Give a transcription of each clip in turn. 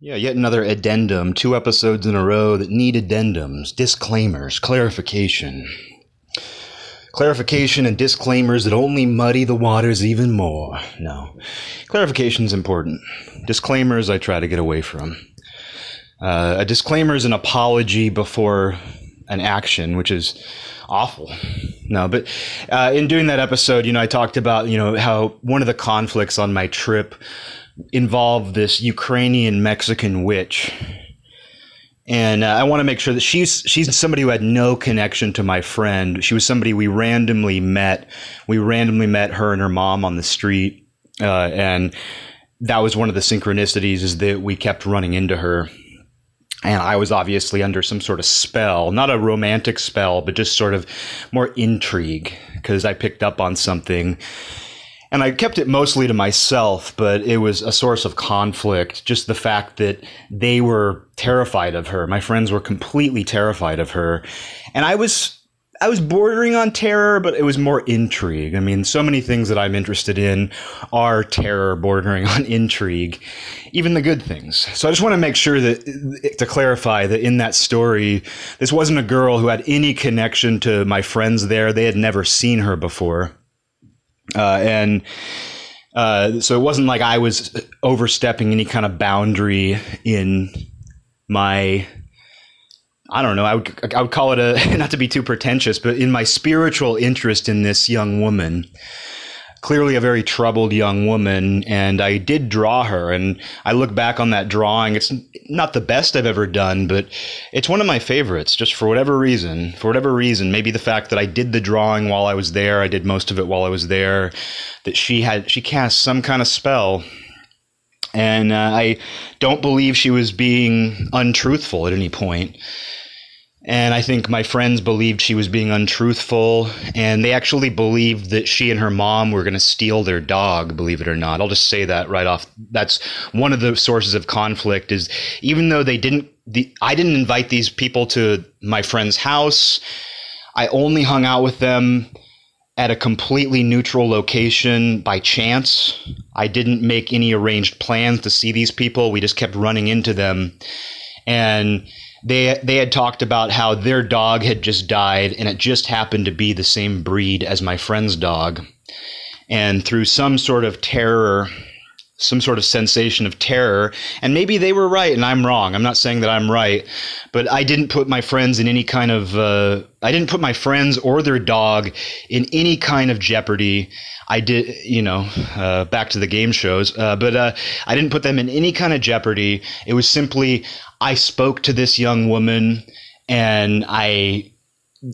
Yeah, yet another addendum, two episodes in a row that need addendums, disclaimers, clarification. Clarification and disclaimers that only muddy the waters even more. No. Clarification is important. Disclaimers I try to get away from. Uh, a disclaimer is an apology before an action, which is awful. No, but uh, in doing that episode, you know, I talked about, you know, how one of the conflicts on my trip involved this Ukrainian Mexican witch. And uh, I want to make sure that she's she's somebody who had no connection to my friend. She was somebody we randomly met. We randomly met her and her mom on the street, uh, and that was one of the synchronicities is that we kept running into her and I was obviously under some sort of spell, not a romantic spell, but just sort of more intrigue because I picked up on something. And I kept it mostly to myself, but it was a source of conflict. Just the fact that they were terrified of her. My friends were completely terrified of her. And I was I was bordering on terror, but it was more intrigue. I mean, so many things that I'm interested in are terror bordering on intrigue, even the good things. So I just want to make sure that, to clarify that in that story, this wasn't a girl who had any connection to my friends there. They had never seen her before. Uh, and, uh, so it wasn't like I was overstepping any kind of boundary in my I don't know. I would I would call it a not to be too pretentious, but in my spiritual interest in this young woman, clearly a very troubled young woman, and I did draw her. And I look back on that drawing. It's not the best I've ever done, but it's one of my favorites. Just for whatever reason, for whatever reason, maybe the fact that I did the drawing while I was there, I did most of it while I was there. That she had she cast some kind of spell and uh, I don't believe she was being untruthful at any point. And I think my friends believed she was being untruthful, and they actually believed that she and her mom were going to steal their dog, believe it or not. I'll just say that right off. That's one of the sources of conflict is even though they didn't, the, I didn't invite these people to my friend's house. I only hung out with them at a completely neutral location by chance. I didn't make any arranged plans to see these people. We just kept running into them. And they they had talked about how their dog had just died and it just happened to be the same breed as my friend's dog. And through some sort of terror some sort of sensation of terror and maybe they were right and i'm wrong i'm not saying that i'm right but i didn't put my friends in any kind of uh, i didn't put my friends or their dog in any kind of jeopardy I did, you know, uh, back to the game shows, uh, but uh, I didn't put them in any kind of jeopardy. It was simply I spoke to this young woman and I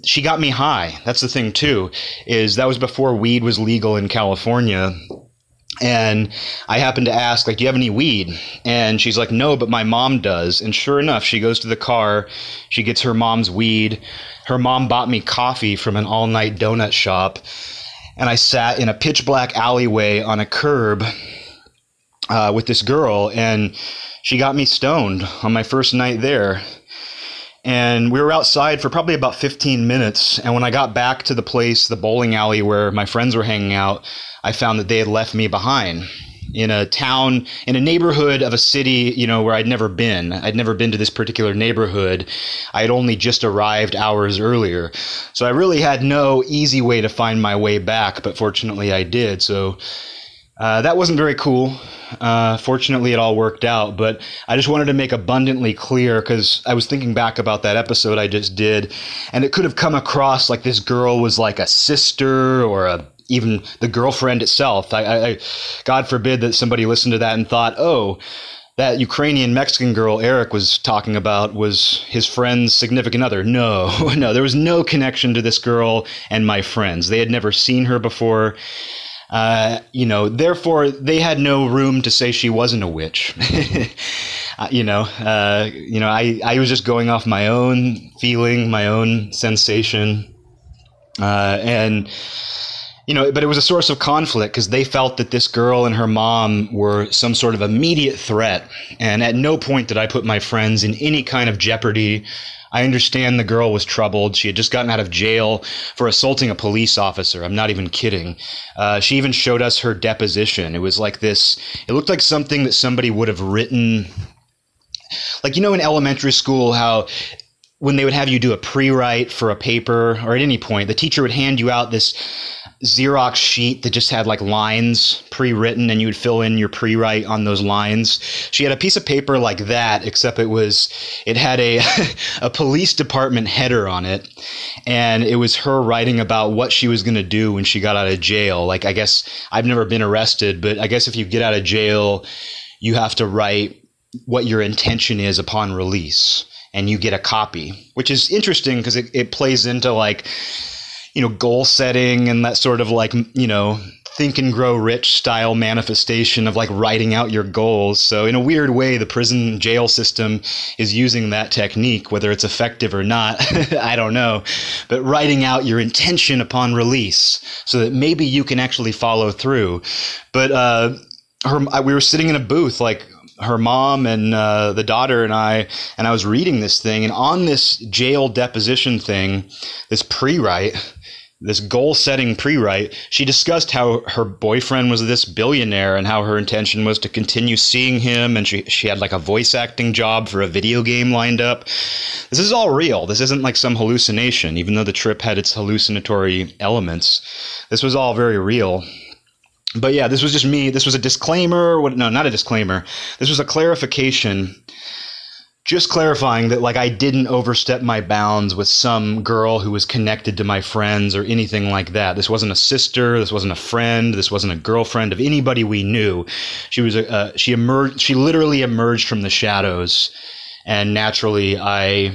she got me high. That's the thing too, is that was before weed was legal in California. And I happened to ask, like, do you have any weed? And she's like, no, but my mom does. And sure enough, she goes to the car, she gets her mom's weed. Her mom bought me coffee from an all night donut shop. And I sat in a pitch black alleyway on a curb uh, with this girl. And she got me stoned on my first night there. And we were outside for probably about 15 minutes. And when I got back to the place, the bowling alley where my friends were hanging out, I found that they had left me behind in a town, in a neighborhood of a city, you know, where I'd never been. I'd never been to this particular neighborhood. I had only just arrived hours earlier. So I really had no easy way to find my way back, but fortunately I did. So uh, that wasn't very cool. Uh, fortunately, it all worked out, but I just wanted to make abundantly clear because I was thinking back about that episode I just did, and it could have come across like this girl was like a sister or a even the girlfriend itself. I, I, God forbid that somebody listened to that and thought, oh, that Ukrainian Mexican girl Eric was talking about was his friend's significant other. No, no, there was no connection to this girl and my friends. They had never seen her before. Uh, you know, therefore they had no room to say she wasn't a witch. uh, you know, uh, you know, I, I was just going off my own feeling, my own sensation, uh, and you know, but it was a source of conflict because they felt that this girl and her mom were some sort of immediate threat, and at no point did I put my friends in any kind of jeopardy I understand the girl was troubled. She had just gotten out of jail for assaulting a police officer. I'm not even kidding. Uh, she even showed us her deposition. It was like this, it looked like something that somebody would have written like you know in elementary school how when they would have you do a pre-write for a paper or at any point, the teacher would hand you out this Xerox sheet that just had like lines pre-written and you would fill in your pre-write on those lines. She had a piece of paper like that, except it was it had a a police department header on it, and it was her writing about what she was gonna do when she got out of jail. Like I guess I've never been arrested, but I guess if you get out of jail, you have to write what your intention is upon release and you get a copy, which is interesting because it, it plays into like you know, goal setting and that sort of like, you know, think and grow rich style manifestation of like writing out your goals. So in a weird way, the prison jail system is using that technique, whether it's effective or not, I don't know. But writing out your intention upon release so that maybe you can actually follow through. But uh, her, we were sitting in a booth like her mom and uh, the daughter and I, and I was reading this thing, and on this jail deposition thing, this pre-write, this goal setting pre-write she discussed how her boyfriend was this billionaire and how her intention was to continue seeing him and she, she had like a voice acting job for a video game lined up. This is all real. This isn't like some hallucination even though the trip had its hallucinatory elements. This was all very real but yeah this was just me. This was a disclaimer. What no not a disclaimer. This was a clarification. Just clarifying that like I didn't overstep my bounds with some girl who was connected to my friends or anything like that. This wasn't a sister, this wasn't a friend, this wasn't a girlfriend of anybody we knew. She was a uh, she emerged she literally emerged from the shadows. And naturally I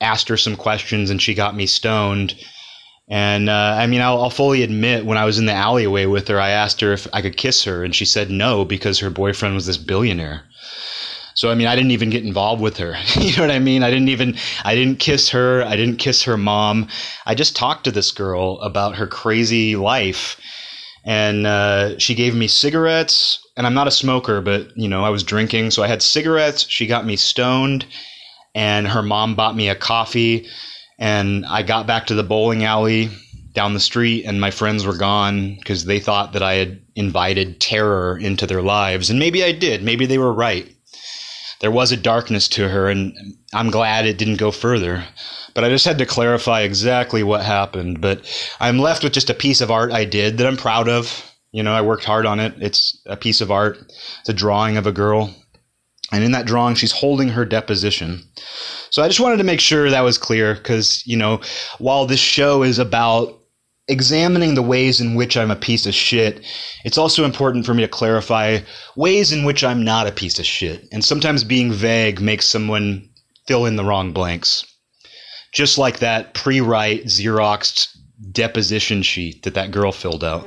asked her some questions and she got me stoned. And uh, I mean, I'll, I'll, fully admit, when I was in the alleyway with her, I asked her if I could kiss her, and she said no because her boyfriend was this billionaire. So I mean, I didn't even get involved with her. you know what I mean? I didn't even I didn't kiss her. I didn't kiss her mom. I just talked to this girl about her crazy life, and uh, she gave me cigarettes. And I'm not a smoker, but you know, I was drinking, so I had cigarettes. She got me stoned, and her mom bought me a coffee. And I got back to the bowling alley down the street, and my friends were gone because they thought that I had invited terror into their lives. And maybe I did. Maybe they were right there was a darkness to her, and I'm glad it didn't go further. But I just had to clarify exactly what happened. But I'm left with just a piece of art I did that I'm proud of. You know, I worked hard on it. It's a piece of art, it's a drawing of a girl. And in that drawing, she's holding her deposition. So I just wanted to make sure that was clear because, you know, while this show is about examining the ways in which I'm a piece of shit, it's also important for me to clarify ways in which I'm not a piece of shit. And sometimes being vague makes someone fill in the wrong blanks. Just like that pre write Xeroxed deposition sheet that that girl filled out.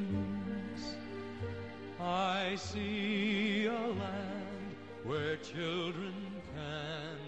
I see a land where children can.